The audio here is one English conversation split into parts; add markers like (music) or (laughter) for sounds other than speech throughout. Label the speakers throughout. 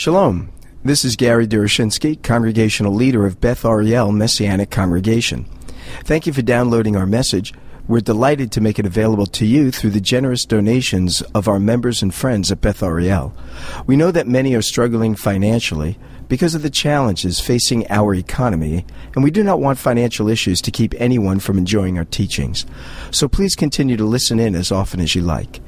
Speaker 1: Shalom. This is Gary Derechinsky, congregational leader of Beth Ariel Messianic Congregation. Thank you for downloading our message. We're delighted to make it available to you through the generous donations of our members and friends at Beth Ariel. We know that many are struggling financially because of the challenges facing our economy, and we do not want financial issues to keep anyone from enjoying our teachings. So please continue to listen in as often as you like.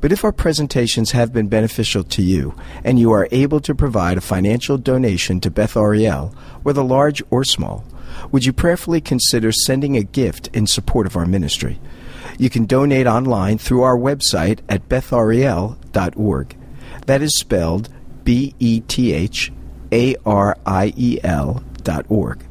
Speaker 1: But if our presentations have been beneficial to you, and you are able to provide a financial donation to Beth Ariel, whether large or small, would you prayerfully consider sending a gift in support of our ministry? You can donate online through our website at bethariel.org. That is spelled B E T H A R I E L dot org.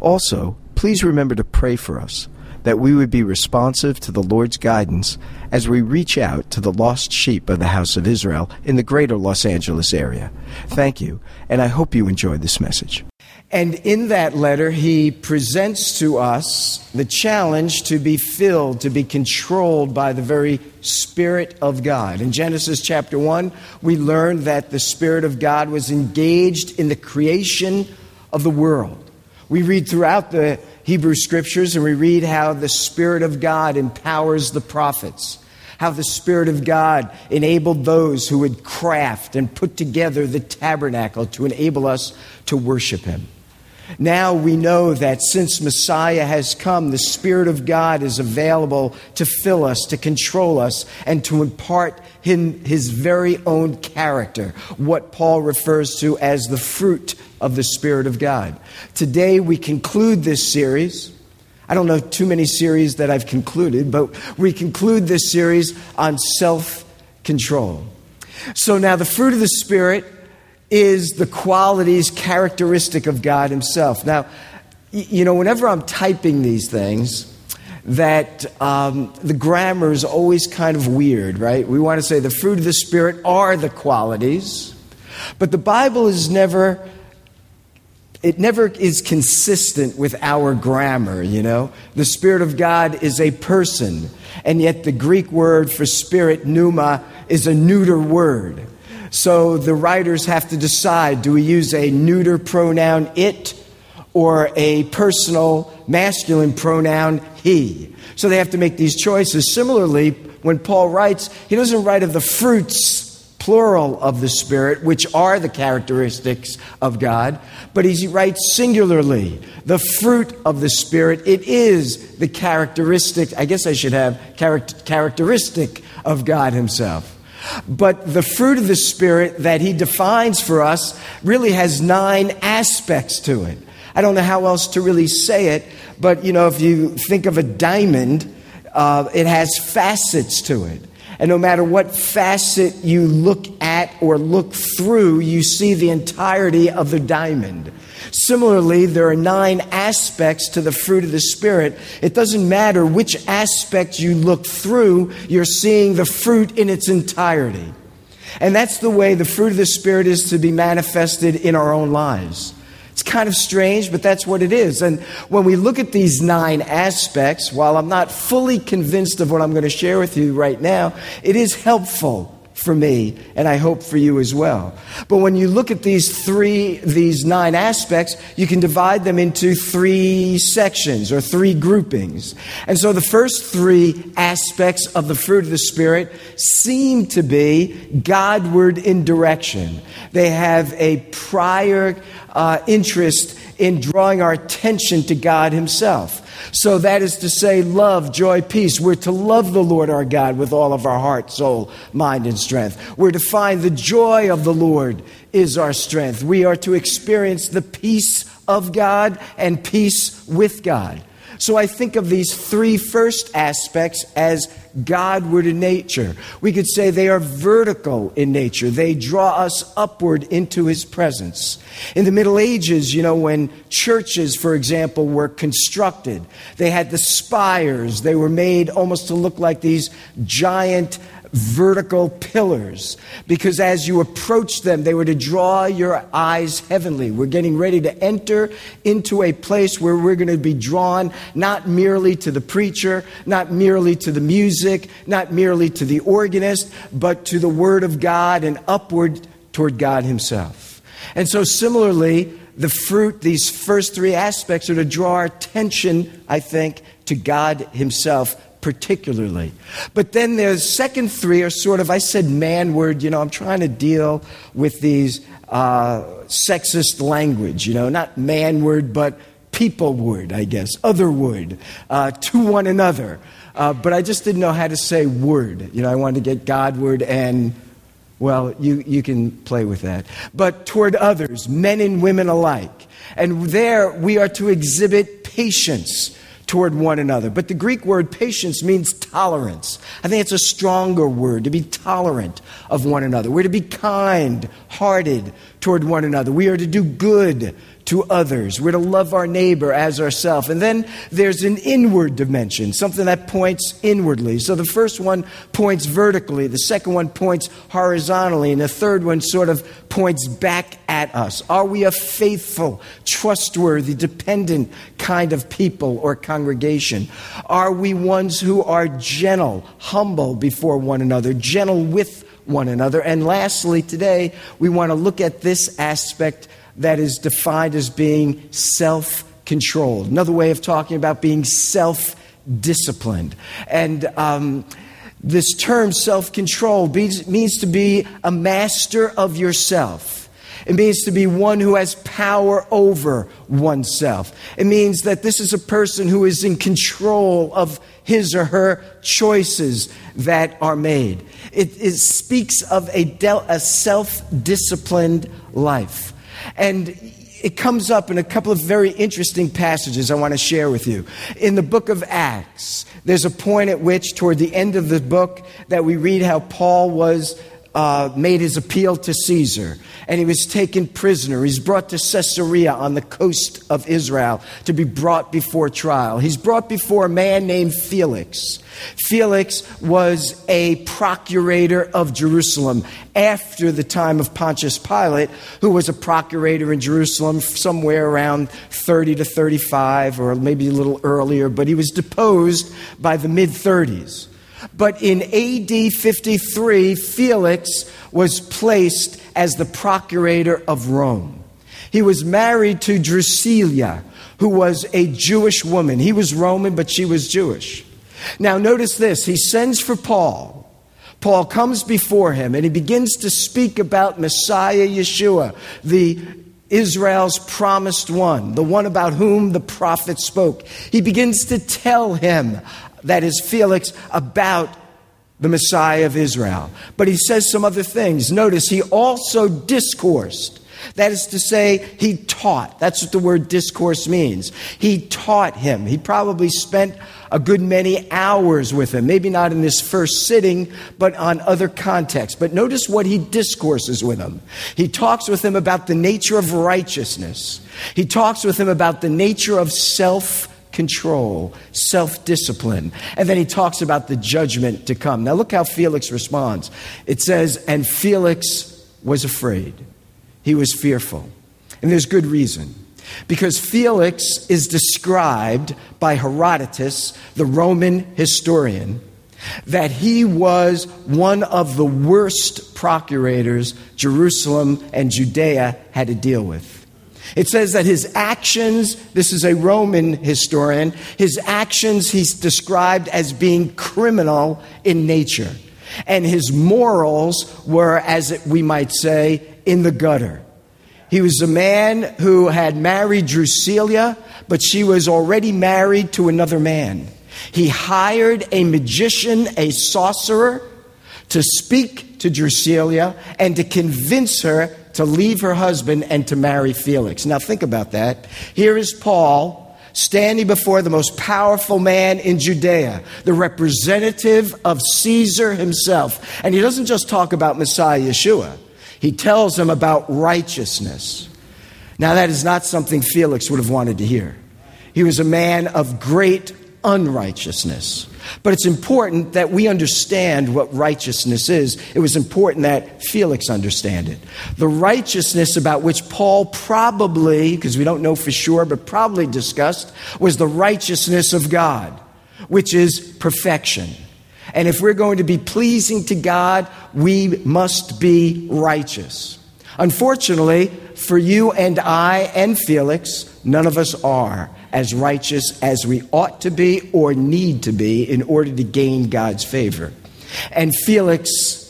Speaker 1: Also, please remember to pray for us that we would be responsive to the Lord's guidance as we reach out to the lost sheep of the house of Israel in the greater Los Angeles area. Thank you, and I hope you enjoyed this message.
Speaker 2: And in that letter, he presents to us the challenge to be filled, to be controlled by the very Spirit of God. In Genesis chapter 1, we learn that the Spirit of God was engaged in the creation of the world. We read throughout the Hebrew scriptures and we read how the Spirit of God empowers the prophets how the Spirit of God enabled those who would craft and put together the tabernacle to enable us to worship Him. Now we know that since Messiah has come, the Spirit of God is available to fill us, to control us, and to impart him his very own character, what Paul refers to as the fruit of the Spirit of God. Today we conclude this series. I don't know too many series that I've concluded, but we conclude this series on self control. So now the fruit of the Spirit is the qualities characteristic of God Himself. Now, you know, whenever I'm typing these things, that um, the grammar is always kind of weird, right? We want to say the fruit of the Spirit are the qualities, but the Bible is never. It never is consistent with our grammar, you know? The Spirit of God is a person, and yet the Greek word for spirit, pneuma, is a neuter word. So the writers have to decide do we use a neuter pronoun it or a personal masculine pronoun he? So they have to make these choices. Similarly, when Paul writes, he doesn't write of the fruits plural of the Spirit, which are the characteristics of God, but he writes singularly, the fruit of the Spirit. It is the characteristic, I guess I should have characteristic of God Himself. But the fruit of the Spirit that he defines for us really has nine aspects to it. I don't know how else to really say it, but you know, if you think of a diamond, uh, it has facets to it. And no matter what facet you look at or look through, you see the entirety of the diamond. Similarly, there are nine aspects to the fruit of the Spirit. It doesn't matter which aspect you look through, you're seeing the fruit in its entirety. And that's the way the fruit of the Spirit is to be manifested in our own lives. It's kind of strange, but that's what it is. And when we look at these nine aspects, while I'm not fully convinced of what I'm going to share with you right now, it is helpful for me, and I hope for you as well. But when you look at these three, these nine aspects, you can divide them into three sections or three groupings. And so the first three aspects of the fruit of the Spirit seem to be Godward in direction. They have a prior uh, interest in drawing our attention to God Himself. So that is to say, love, joy, peace. We're to love the Lord our God with all of our heart, soul, mind, and strength. We're to find the joy of the Lord is our strength. We are to experience the peace of God and peace with God. So I think of these three first aspects as Godward in nature. We could say they are vertical in nature. They draw us upward into His presence. In the Middle Ages, you know, when churches, for example, were constructed, they had the spires. They were made almost to look like these giant vertical pillars because as you approach them, they were to draw your eyes heavenly. We're getting ready to enter into a place where we're going to be drawn not merely to the preacher, not merely to the music, not merely to the organist, but to the Word of God and upward toward God Himself. And so, similarly, the fruit, these first three aspects, are to draw our attention, I think, to God Himself particularly. But then the second three are sort of, I said manward, you know, I'm trying to deal with these uh, sexist language, you know, not manward, but people word, I guess, other word, uh, to one another. Uh, but I just didn't know how to say word. You know, I wanted to get Godward and, well, you, you can play with that. But toward others, men and women alike. And there we are to exhibit patience toward one another. But the Greek word patience means tolerance. I think it's a stronger word to be tolerant of one another. We're to be kind hearted toward one another. We are to do good to others. We're to love our neighbor as ourselves. And then there's an inward dimension, something that points inwardly. So the first one points vertically, the second one points horizontally, and the third one sort of points back at us. Are we a faithful, trustworthy, dependent kind of people or congregation? Are we ones who are gentle, humble before one another, gentle with one another? And lastly, today, we want to look at this aspect that is defined as being self controlled. Another way of talking about being self disciplined. And um, this term self control means to be a master of yourself. It means to be one who has power over oneself. It means that this is a person who is in control of his or her choices that are made. It, it speaks of a, a self disciplined life. And it comes up in a couple of very interesting passages I want to share with you. In the book of Acts, there's a point at which, toward the end of the book, that we read how Paul was uh, made his appeal to Caesar, and he was taken prisoner. He's brought to Caesarea on the coast of Israel to be brought before trial. He's brought before a man named Felix. Felix was a procurator of Jerusalem after the time of Pontius Pilate, who was a procurator in Jerusalem somewhere around 30 to 35, or maybe a little earlier, but he was deposed by the mid 30s. But in AD 53, Felix was placed as the procurator of Rome. He was married to Drusilla, who was a Jewish woman. He was Roman, but she was Jewish. Now, notice this he sends for Paul. Paul comes before him and he begins to speak about Messiah Yeshua, the Israel's promised one, the one about whom the prophet spoke. He begins to tell him that is Felix, about the Messiah of Israel. But he says some other things. Notice he also discoursed. That is to say, he taught. That's what the word discourse means. He taught him. He probably spent a good many hours with him, maybe not in this first sitting, but on other contexts. But notice what he discourses with him. He talks with him about the nature of righteousness, he talks with him about the nature of self control, self discipline. And then he talks about the judgment to come. Now, look how Felix responds. It says, And Felix was afraid, he was fearful. And there's good reason. Because Felix is described by Herodotus, the Roman historian, that he was one of the worst procurators Jerusalem and Judea had to deal with. It says that his actions, this is a Roman historian, his actions he's described as being criminal in nature. And his morals were, as we might say, in the gutter. He was a man who had married Drusilla, but she was already married to another man. He hired a magician, a sorcerer, to speak to Drusilla and to convince her to leave her husband and to marry Felix. Now, think about that. Here is Paul standing before the most powerful man in Judea, the representative of Caesar himself. And he doesn't just talk about Messiah Yeshua, he tells him about righteousness. Now, that is not something Felix would have wanted to hear. He was a man of great unrighteousness. But it's important that we understand what righteousness is. It was important that Felix understand it. The righteousness about which Paul probably, because we don't know for sure, but probably discussed, was the righteousness of God, which is perfection. And if we're going to be pleasing to God, we must be righteous. Unfortunately, for you and I and Felix, none of us are as righteous as we ought to be or need to be in order to gain God's favor. And Felix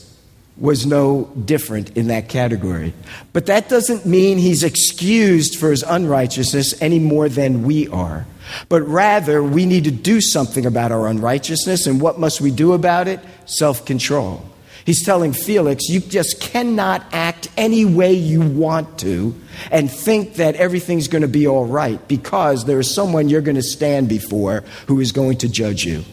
Speaker 2: was no different in that category. But that doesn't mean he's excused for his unrighteousness any more than we are. But rather, we need to do something about our unrighteousness. And what must we do about it? Self control. He's telling Felix, you just cannot act any way you want to and think that everything's going to be all right because there is someone you're going to stand before who is going to judge you.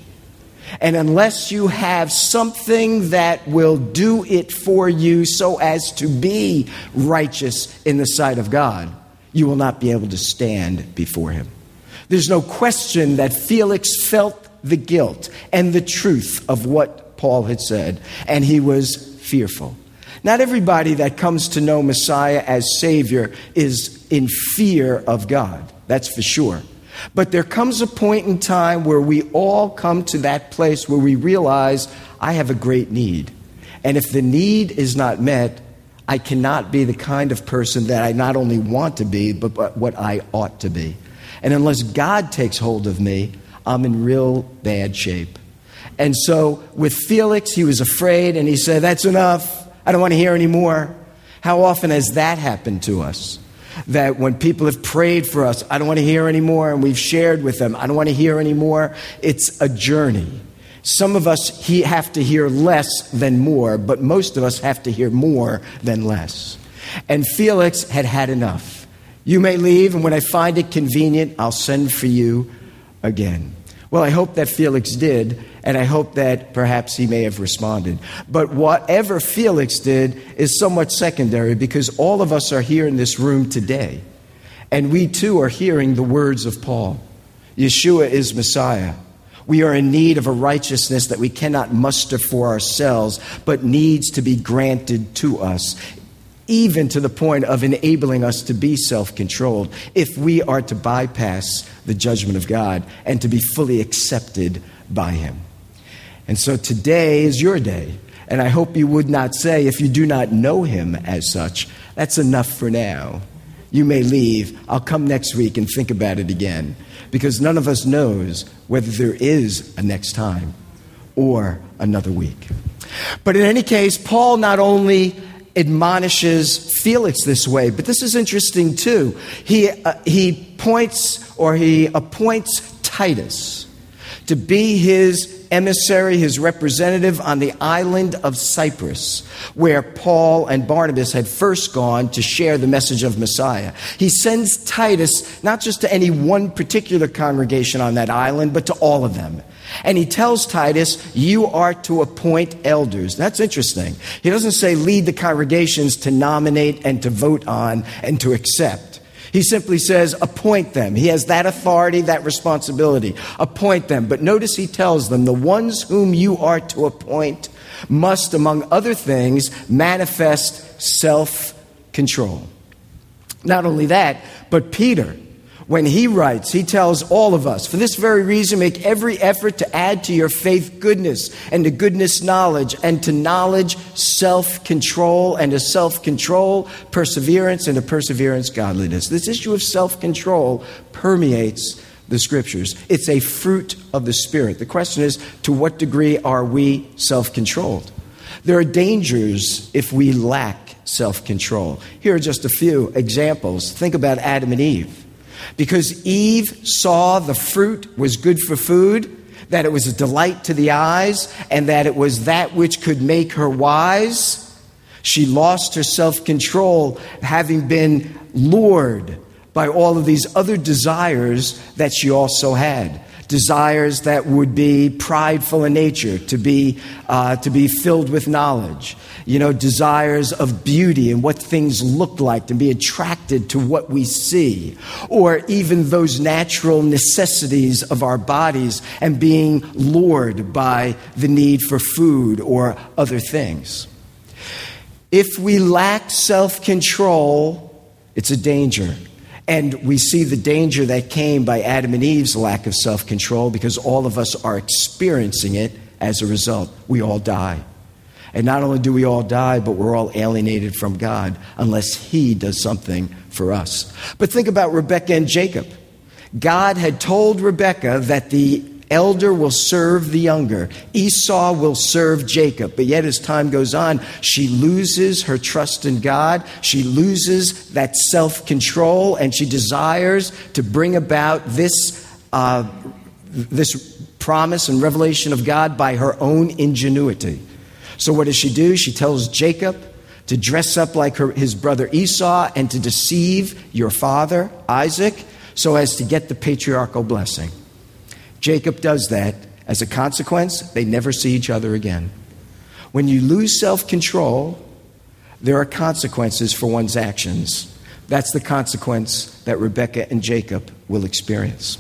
Speaker 2: And unless you have something that will do it for you so as to be righteous in the sight of God, you will not be able to stand before Him. There's no question that Felix felt the guilt and the truth of what Paul had said, and he was fearful. Not everybody that comes to know Messiah as Savior is in fear of God, that's for sure. But there comes a point in time where we all come to that place where we realize I have a great need. And if the need is not met, I cannot be the kind of person that I not only want to be, but, but what I ought to be. And unless God takes hold of me, I'm in real bad shape. And so with Felix, he was afraid and he said, That's enough. I don't want to hear any more. How often has that happened to us? that when people have prayed for us, I don't want to hear anymore, and we've shared with them, I don't want to hear anymore. It's a journey. Some of us have to hear less than more, but most of us have to hear more than less. And Felix had had enough. You may leave, and when I find it convenient, I'll send for you again. Well, I hope that Felix did, and I hope that perhaps he may have responded. But whatever Felix did is somewhat secondary because all of us are here in this room today, and we too are hearing the words of Paul Yeshua is Messiah. We are in need of a righteousness that we cannot muster for ourselves, but needs to be granted to us even to the point of enabling us to be self controlled, if we are to bypass the judgment of God and to be fully accepted by Him. And so today is your day. And I hope you would not say, if you do not know Him as such, that's enough for now. You may leave. I'll come next week and think about it again. Because none of us knows whether there is a next time or another week. But in any case, Paul not only admonishes Felix this way. But this is interesting too. He, uh, he points or he appoints Titus to be his emissary, his representative on the island of Cyprus, where Paul and Barnabas had first gone to share the message of Messiah. He sends Titus not just to any one particular congregation on that island, but to all of them. And he tells Titus, You are to appoint elders. That's interesting. He doesn't say lead the congregations to nominate and to vote on and to accept. He simply says, appoint them. He has that authority, that responsibility. Appoint them. But notice he tells them, the ones whom you are to appoint must, among other things, manifest self control. Not only that, but Peter, when he writes, he tells all of us, for this very reason, make every effort to add to your faith goodness, and to goodness knowledge, and to knowledge self control, and to self control perseverance, and to perseverance godliness. This issue of self control permeates the scriptures. It's a fruit of the Spirit. The question is to what degree are we self controlled? There are dangers if we lack self control. Here are just a few examples. Think about Adam and Eve. Because Eve saw the fruit was good for food, that it was a delight to the eyes, and that it was that which could make her wise, she lost her self control, having been lured by all of these other desires that she also had desires that would be prideful in nature, to be, uh, to be filled with knowledge, you know, desires of beauty and what things look like, to be attracted to what we see, or even those natural necessities of our bodies and being lured by the need for food or other things. If we lack self control, it's a danger. And we see the danger that came by Adam and Eve's lack of self control because all of us are experiencing it as a result. We all die. And not only do we all die, but we're all alienated from God unless He does something for us. But think about Rebekah and Jacob. God had told Rebekah that the elder will serve the younger. Esau will serve Jacob. But yet, as time goes on, she loses her trust in God. She loses that self control, and she desires to bring about this, uh, this promise and revelation of God by her own ingenuity. So, what does she do? She tells Jacob to dress up like her, his brother Esau and to deceive your father, Isaac, so as to get the patriarchal blessing. Jacob does that. As a consequence, they never see each other again. When you lose self control, there are consequences for one's actions. That's the consequence that Rebecca and Jacob will experience.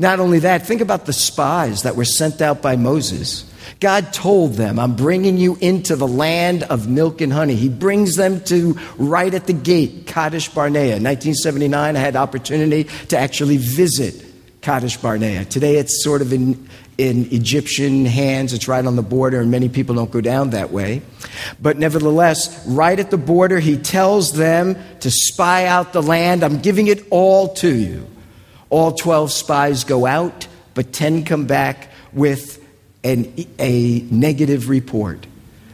Speaker 2: Not only that, think about the spies that were sent out by Moses. God told them, I'm bringing you into the land of milk and honey. He brings them to right at the gate, Kadesh Barnea. In 1979, I had opportunity to actually visit Kadesh Barnea. Today it's sort of in, in Egyptian hands, it's right on the border, and many people don't go down that way. But nevertheless, right at the border, he tells them to spy out the land. I'm giving it all to you. All 12 spies go out, but 10 come back with an, a negative report.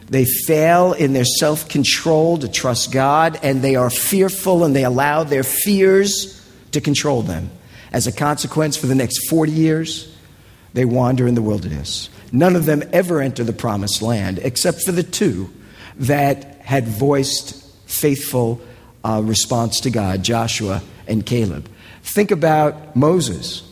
Speaker 2: They fail in their self control to trust God, and they are fearful and they allow their fears to control them. As a consequence, for the next 40 years, they wander in the wilderness. None of them ever enter the promised land, except for the two that had voiced faithful uh, response to God Joshua and Caleb. Think about Moses.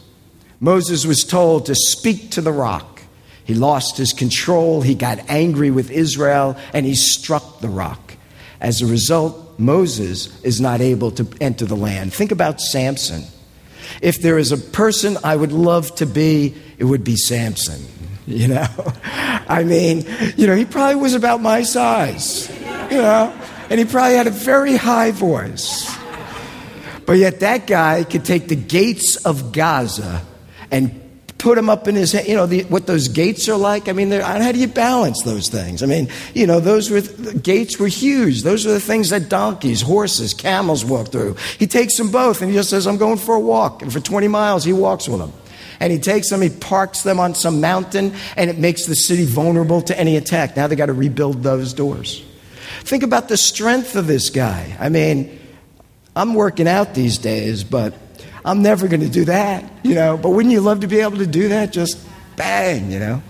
Speaker 2: Moses was told to speak to the rock. He lost his control, he got angry with Israel, and he struck the rock. As a result, Moses is not able to enter the land. Think about Samson. If there is a person I would love to be, it would be Samson. You know? (laughs) I mean, you know, he probably was about my size, you know, and he probably had a very high voice. But yet, that guy could take the gates of Gaza and put him up in his You know the, what those gates are like. I mean, how do you balance those things? I mean, you know, those were gates were huge. Those were the things that donkeys, horses, camels walk through. He takes them both, and he just says, "I'm going for a walk." And for 20 miles, he walks with them. And he takes them, he parks them on some mountain, and it makes the city vulnerable to any attack. Now they got to rebuild those doors. Think about the strength of this guy. I mean, I'm working out these days, but I'm never going to do that, you know. But wouldn't you love to be able to do that? Just bang, you know.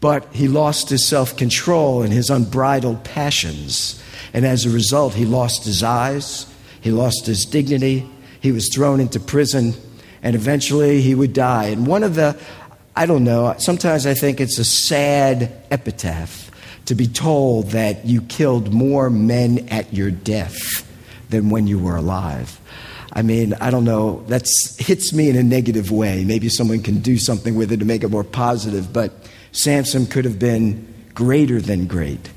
Speaker 2: But he lost his self control and his unbridled passions. And as a result, he lost his eyes, he lost his dignity, he was thrown into prison, and eventually he would die. And one of the, I don't know, sometimes I think it's a sad epitaph to be told that you killed more men at your death than when you were alive. I mean, I don't know, that hits me in a negative way. Maybe someone can do something with it to make it more positive, but Samson could have been greater than great,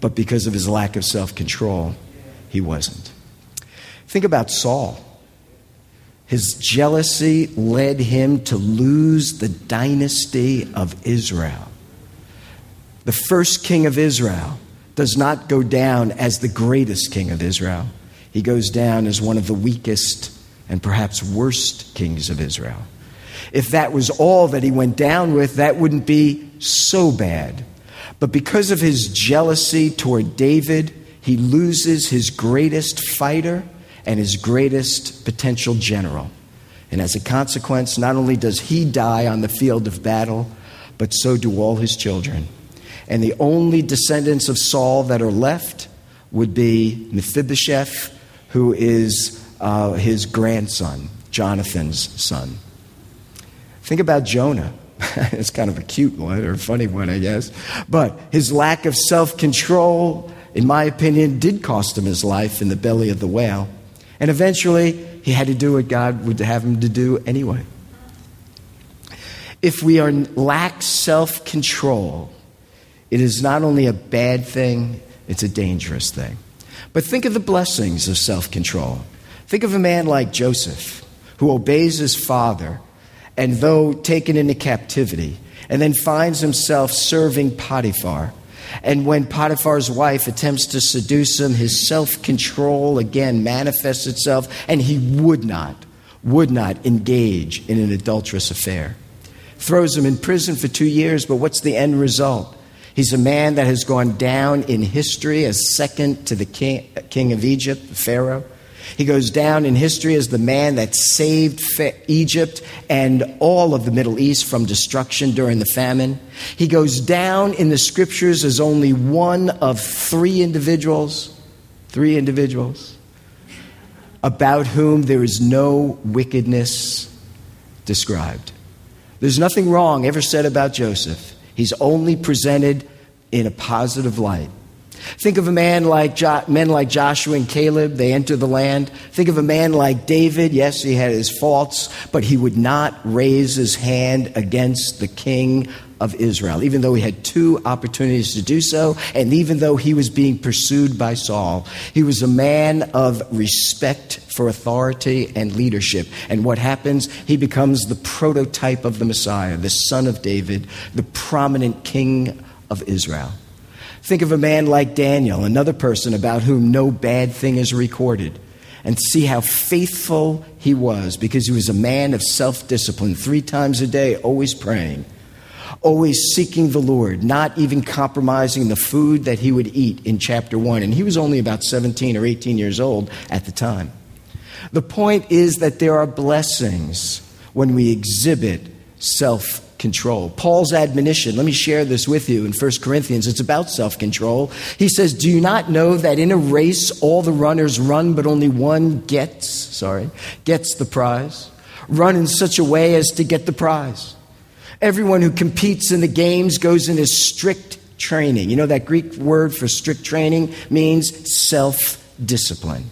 Speaker 2: but because of his lack of self control, he wasn't. Think about Saul. His jealousy led him to lose the dynasty of Israel. The first king of Israel does not go down as the greatest king of Israel he goes down as one of the weakest and perhaps worst kings of Israel. If that was all that he went down with, that wouldn't be so bad. But because of his jealousy toward David, he loses his greatest fighter and his greatest potential general. And as a consequence, not only does he die on the field of battle, but so do all his children. And the only descendants of Saul that are left would be Mephibosheth who is uh, his grandson, Jonathan's son. Think about Jonah. (laughs) it's kind of a cute one or a funny one, I guess. But his lack of self control, in my opinion, did cost him his life in the belly of the whale. And eventually, he had to do what God would have him to do anyway. If we are lack self control, it is not only a bad thing, it's a dangerous thing. But think of the blessings of self control. Think of a man like Joseph, who obeys his father, and though taken into captivity, and then finds himself serving Potiphar. And when Potiphar's wife attempts to seduce him, his self control again manifests itself, and he would not, would not engage in an adulterous affair. Throws him in prison for two years, but what's the end result? He's a man that has gone down in history as second to the king, king of Egypt, the Pharaoh. He goes down in history as the man that saved Egypt and all of the Middle East from destruction during the famine. He goes down in the scriptures as only one of three individuals, three individuals, about whom there is no wickedness described. There's nothing wrong ever said about Joseph. He's only presented in a positive light. Think of a man like jo- men like Joshua and Caleb, they enter the land. Think of a man like David. Yes, he had his faults, but he would not raise his hand against the king of Israel, even though he had two opportunities to do so, and even though he was being pursued by Saul. He was a man of respect for authority and leadership. And what happens? He becomes the prototype of the Messiah, the son of David, the prominent king of Israel. Think of a man like Daniel, another person about whom no bad thing is recorded, and see how faithful he was because he was a man of self discipline, three times a day, always praying, always seeking the Lord, not even compromising the food that he would eat in chapter 1. And he was only about 17 or 18 years old at the time. The point is that there are blessings when we exhibit self control. Paul's admonition, let me share this with you in 1 Corinthians, it's about self control. He says, Do you not know that in a race all the runners run, but only one gets, sorry, gets the prize? Run in such a way as to get the prize. Everyone who competes in the games goes into strict training. You know that Greek word for strict training means self discipline.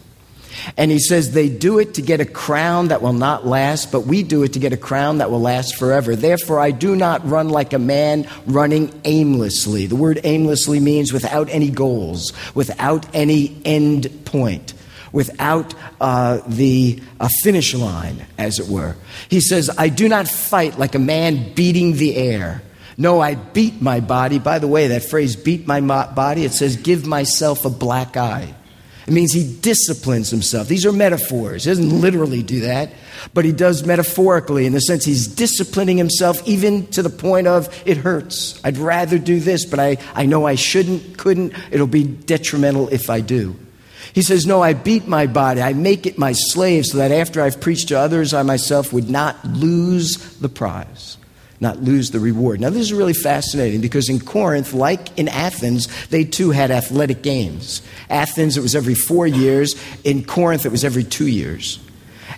Speaker 2: And he says they do it to get a crown that will not last, but we do it to get a crown that will last forever. Therefore, I do not run like a man running aimlessly. The word aimlessly means without any goals, without any end point, without uh, the uh, finish line, as it were. He says, I do not fight like a man beating the air. No, I beat my body. By the way, that phrase, beat my body, it says, give myself a black eye. It means he disciplines himself. These are metaphors. He doesn't literally do that, but he does metaphorically in the sense he's disciplining himself even to the point of it hurts. I'd rather do this, but I, I know I shouldn't, couldn't. It'll be detrimental if I do. He says, No, I beat my body. I make it my slave so that after I've preached to others, I myself would not lose the prize not lose the reward. Now, this is really fascinating because in Corinth, like in Athens, they too had athletic games. Athens, it was every four years. In Corinth, it was every two years.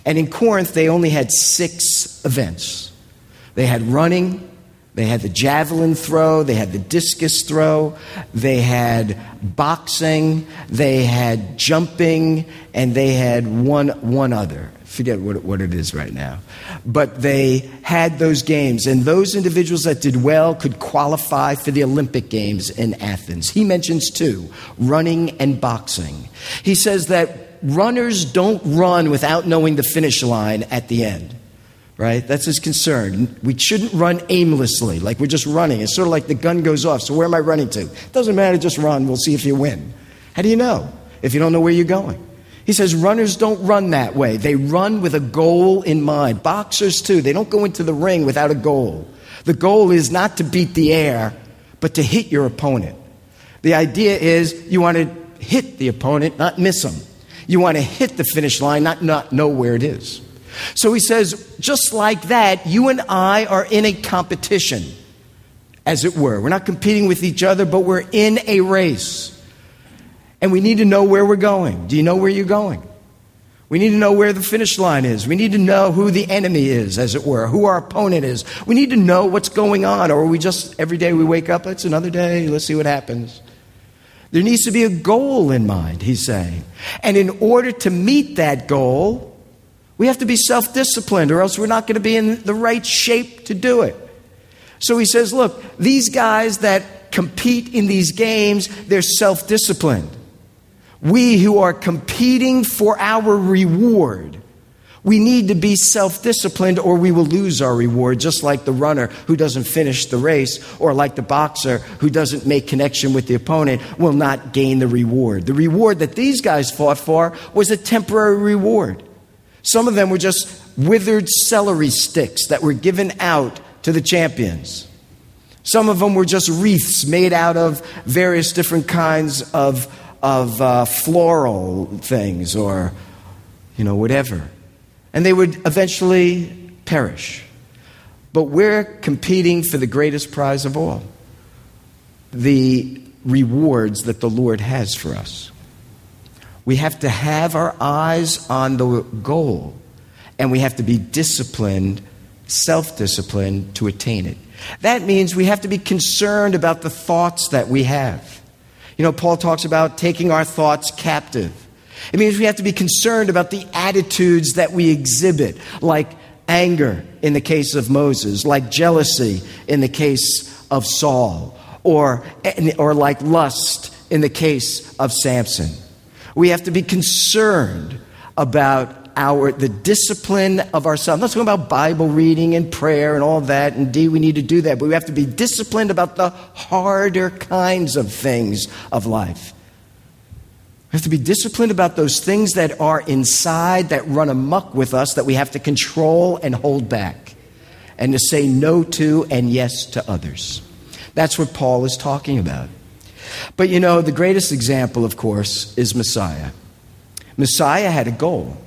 Speaker 2: And in Corinth, they only had six events they had running, they had the javelin throw, they had the discus throw, they had boxing, they had jumping, and they had one, one other forget what, what it is right now. But they had those games, and those individuals that did well could qualify for the Olympic Games in Athens. He mentions two running and boxing. He says that runners don't run without knowing the finish line at the end. Right? That's his concern. We shouldn't run aimlessly, like we're just running. It's sort of like the gun goes off. So, where am I running to? Doesn't matter, just run. We'll see if you win. How do you know if you don't know where you're going? He says runners don't run that way. They run with a goal in mind. Boxers, too, they don't go into the ring without a goal. The goal is not to beat the air, but to hit your opponent. The idea is you want to hit the opponent, not miss him. You want to hit the finish line, not, not know where it is. So he says, just like that, you and I are in a competition, as it were. We're not competing with each other, but we're in a race. And we need to know where we're going. Do you know where you're going? We need to know where the finish line is. We need to know who the enemy is, as it were, who our opponent is. We need to know what's going on, or we just, every day we wake up, it's another day, let's see what happens. There needs to be a goal in mind, he's saying. And in order to meet that goal, we have to be self disciplined, or else we're not going to be in the right shape to do it. So he says, look, these guys that compete in these games, they're self disciplined we who are competing for our reward, We need to be self disciplined or we will lose our reward, just like the runner who doesn't finish the race, or like the boxer who doesn't make connection with the opponent will not gain the reward. The reward that these guys fought for was a temporary reward. Some of them were just withered celery sticks that were given out to the champions. Some of them were just wreaths made out of various different kinds of, of uh, floral things or, you know, whatever and they would eventually perish. But we're competing for the greatest prize of all the rewards that the Lord has for us. We have to have our eyes on the goal, and we have to be disciplined, self disciplined, to attain it. That means we have to be concerned about the thoughts that we have. You know, Paul talks about taking our thoughts captive. It means we have to be concerned about the attitudes that we exhibit, like anger in the case of Moses, like jealousy in the case of Saul, or, or like lust in the case of Samson. We have to be concerned about our the discipline of ourselves. I'm not talking about Bible reading and prayer and all that. Indeed, we need to do that, but we have to be disciplined about the harder kinds of things of life. We have to be disciplined about those things that are inside, that run amuck with us, that we have to control and hold back, and to say no to and yes to others. That's what Paul is talking about. But you know, the greatest example, of course, is Messiah. Messiah had a goal.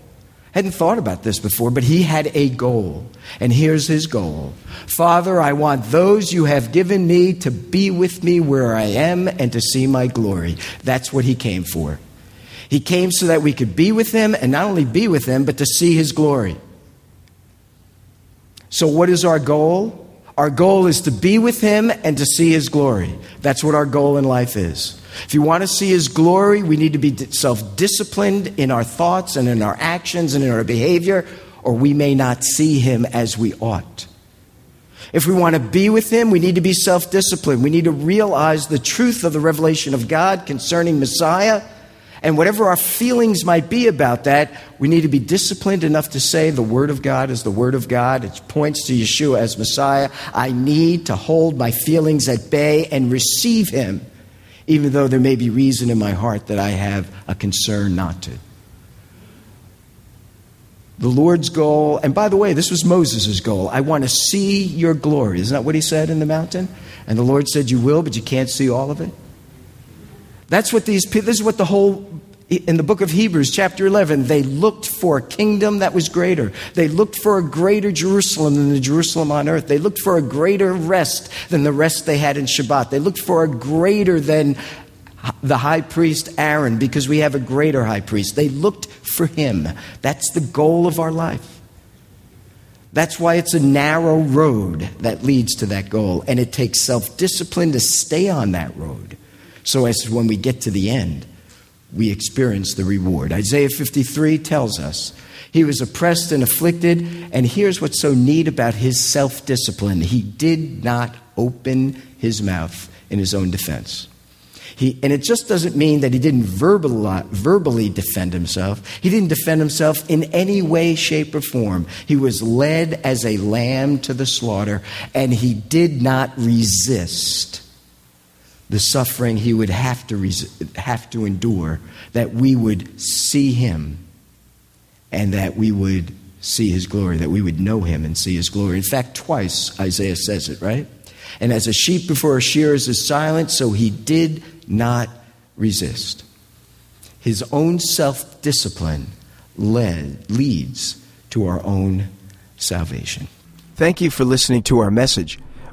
Speaker 2: I Hadn't thought about this before, but he had a goal. And here's his goal Father, I want those you have given me to be with me where I am and to see my glory. That's what he came for. He came so that we could be with him, and not only be with him, but to see his glory. So, what is our goal? Our goal is to be with him and to see his glory. That's what our goal in life is. If you want to see his glory, we need to be self disciplined in our thoughts and in our actions and in our behavior, or we may not see him as we ought. If we want to be with him, we need to be self disciplined. We need to realize the truth of the revelation of God concerning Messiah and whatever our feelings might be about that, we need to be disciplined enough to say the Word of God is the Word of God. It points to Yeshua as Messiah. I need to hold my feelings at bay and receive Him, even though there may be reason in my heart that I have a concern not to. The Lord's goal, and by the way, this was Moses' goal. I want to see your glory. Isn't that what he said in the mountain? And the Lord said, You will, but you can't see all of it. That's what these people, this is what the whole in the book of Hebrews, chapter 11, they looked for a kingdom that was greater. They looked for a greater Jerusalem than the Jerusalem on earth. They looked for a greater rest than the rest they had in Shabbat. They looked for a greater than the high priest Aaron because we have a greater high priest. They looked for him. That's the goal of our life. That's why it's a narrow road that leads to that goal, and it takes self discipline to stay on that road so as when we get to the end, we experience the reward. Isaiah 53 tells us he was oppressed and afflicted, and here's what's so neat about his self discipline he did not open his mouth in his own defense. He, and it just doesn't mean that he didn't verbally, verbally defend himself. He didn't defend himself in any way, shape, or form. He was led as a lamb to the slaughter, and he did not resist the suffering he would have to, res- have to endure, that we would see him and that we would see his glory, that we would know him and see his glory. In fact, twice Isaiah says it, right? And as a sheep before a shearers is silent, so he did not resist. His own self discipline leads to our own salvation.
Speaker 1: Thank you for listening to our message.